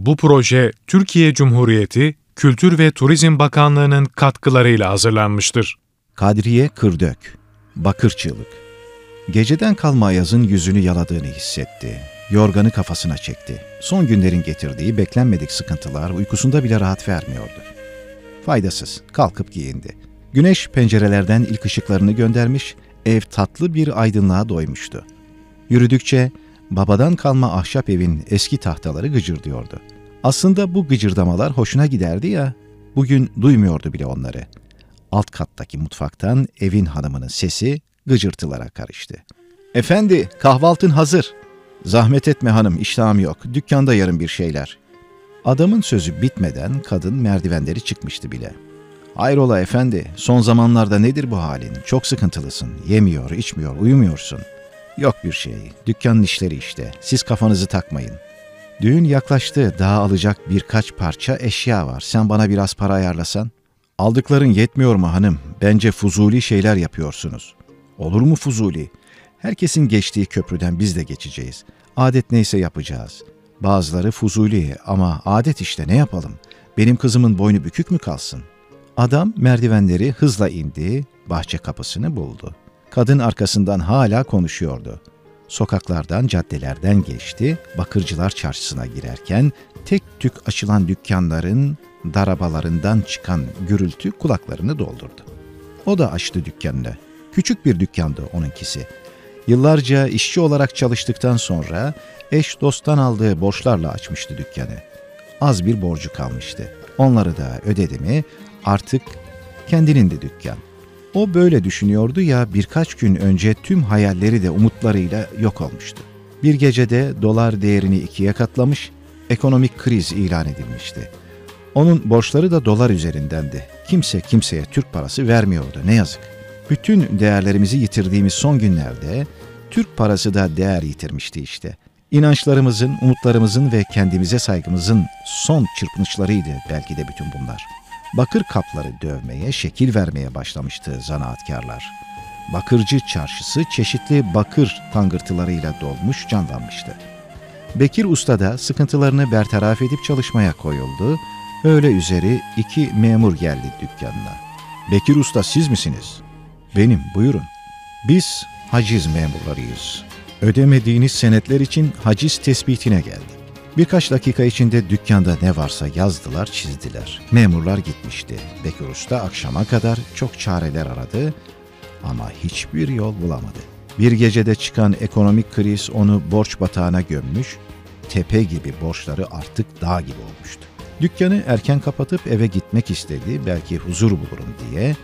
Bu proje Türkiye Cumhuriyeti Kültür ve Turizm Bakanlığı'nın katkılarıyla hazırlanmıştır. Kadriye Kırdök, Bakırçılık. Geceden kalma Ayaz'ın yüzünü yaladığını hissetti. Yorganı kafasına çekti. Son günlerin getirdiği beklenmedik sıkıntılar uykusunda bile rahat vermiyordu. Faydasız, kalkıp giyindi. Güneş pencerelerden ilk ışıklarını göndermiş, ev tatlı bir aydınlığa doymuştu. Yürüdükçe babadan kalma ahşap evin eski tahtaları gıcırdıyordu. Aslında bu gıcırdamalar hoşuna giderdi ya, bugün duymuyordu bile onları. Alt kattaki mutfaktan evin hanımının sesi gıcırtılara karıştı. Efendi, kahvaltın hazır. Zahmet etme hanım, iştahım yok. Dükkanda yarın bir şeyler. Adamın sözü bitmeden kadın merdivenleri çıkmıştı bile. Hayrola efendi, son zamanlarda nedir bu halin? Çok sıkıntılısın. Yemiyor, içmiyor, uyumuyorsun. Yok bir şey, dükkanın işleri işte. Siz kafanızı takmayın. Düğün yaklaştı, daha alacak birkaç parça eşya var. Sen bana biraz para ayarlasan. Aldıkların yetmiyor mu hanım? Bence fuzuli şeyler yapıyorsunuz. Olur mu fuzuli? Herkesin geçtiği köprüden biz de geçeceğiz. Adet neyse yapacağız. Bazıları fuzuli ama adet işte ne yapalım? Benim kızımın boynu bükük mü kalsın? Adam merdivenleri hızla indi, bahçe kapısını buldu. Kadın arkasından hala konuşuyordu. Sokaklardan, caddelerden geçti, Bakırcılar Çarşısı'na girerken tek tük açılan dükkanların darabalarından çıkan gürültü kulaklarını doldurdu. O da açtı dükkanını. Küçük bir dükkandı onunkisi. Yıllarca işçi olarak çalıştıktan sonra eş dosttan aldığı borçlarla açmıştı dükkanı. Az bir borcu kalmıştı. Onları da ödedi mi artık kendinin de dükkan. O böyle düşünüyordu ya birkaç gün önce tüm hayalleri de umutlarıyla yok olmuştu. Bir gecede dolar değerini ikiye katlamış, ekonomik kriz ilan edilmişti. Onun borçları da dolar üzerindendi. Kimse kimseye Türk parası vermiyordu ne yazık. Bütün değerlerimizi yitirdiğimiz son günlerde Türk parası da değer yitirmişti işte. İnançlarımızın, umutlarımızın ve kendimize saygımızın son çırpınışlarıydı belki de bütün bunlar. Bakır kapları dövmeye, şekil vermeye başlamıştı zanaatkarlar. Bakırcı çarşısı çeşitli bakır tangırtılarıyla dolmuş, canlanmıştı. Bekir Usta da sıkıntılarını bertaraf edip çalışmaya koyuldu. Öyle üzeri iki memur geldi dükkanına. Bekir Usta siz misiniz? Benim, buyurun. Biz haciz memurlarıyız. Ödemediğiniz senetler için haciz tespitine geldik. Birkaç dakika içinde dükkanda ne varsa yazdılar, çizdiler. Memurlar gitmişti. Bekir Usta akşama kadar çok çareler aradı ama hiçbir yol bulamadı. Bir gecede çıkan ekonomik kriz onu borç batağına gömmüş, tepe gibi borçları artık dağ gibi olmuştu. Dükkanı erken kapatıp eve gitmek istedi, belki huzur bulurum diye.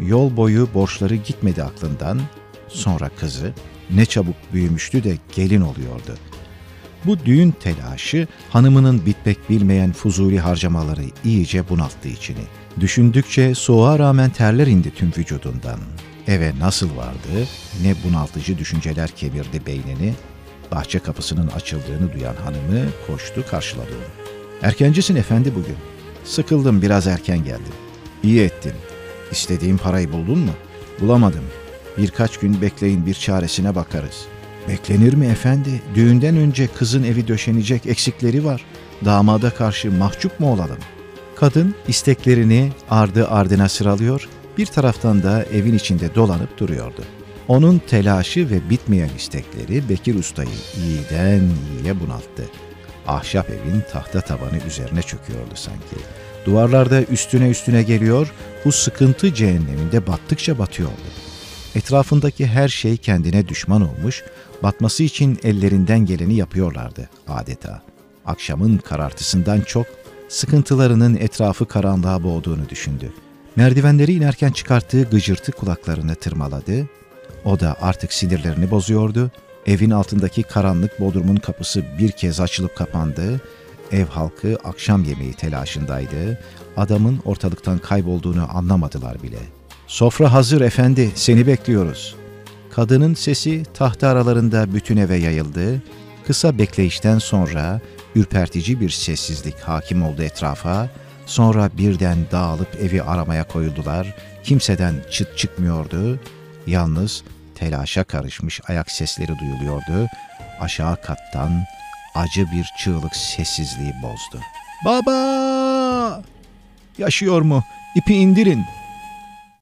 Yol boyu borçları gitmedi aklından. Sonra kızı ne çabuk büyümüştü de gelin oluyordu. Bu düğün telaşı hanımının bitmek bilmeyen fuzuli harcamaları iyice bunalttı içini. Düşündükçe soğuğa rağmen terler indi tüm vücudundan. Eve nasıl vardı, ne bunaltıcı düşünceler kemirdi beynini, bahçe kapısının açıldığını duyan hanımı koştu karşıladı onu. Erkencisin efendi bugün. Sıkıldım biraz erken geldim. İyi ettin. İstediğim parayı buldun mu? Bulamadım. Birkaç gün bekleyin bir çaresine bakarız. Beklenir mi efendi? Düğünden önce kızın evi döşenecek eksikleri var. Damada karşı mahcup mu olalım? Kadın isteklerini ardı ardına sıralıyor, bir taraftan da evin içinde dolanıp duruyordu. Onun telaşı ve bitmeyen istekleri Bekir Usta'yı iyiden iyiye bunalttı. Ahşap evin tahta tavanı üzerine çöküyordu sanki. Duvarlarda üstüne üstüne geliyor, bu sıkıntı cehenneminde battıkça batıyordu. Etrafındaki her şey kendine düşman olmuş, batması için ellerinden geleni yapıyorlardı adeta. Akşamın karartısından çok sıkıntılarının etrafı karanlığa boğduğunu düşündü. Merdivenleri inerken çıkarttığı gıcırtı kulaklarını tırmaladı. O da artık sinirlerini bozuyordu. Evin altındaki karanlık bodrumun kapısı bir kez açılıp kapandı. Ev halkı akşam yemeği telaşındaydı. Adamın ortalıktan kaybolduğunu anlamadılar bile. Sofra hazır efendi, seni bekliyoruz. Kadının sesi tahta aralarında bütün eve yayıldı. Kısa bekleyişten sonra ürpertici bir sessizlik hakim oldu etrafa. Sonra birden dağılıp evi aramaya koyuldular. Kimseden çıt çıkmıyordu. Yalnız telaşa karışmış ayak sesleri duyuluyordu. Aşağı kattan acı bir çığlık sessizliği bozdu. Baba! Yaşıyor mu? İpi indirin.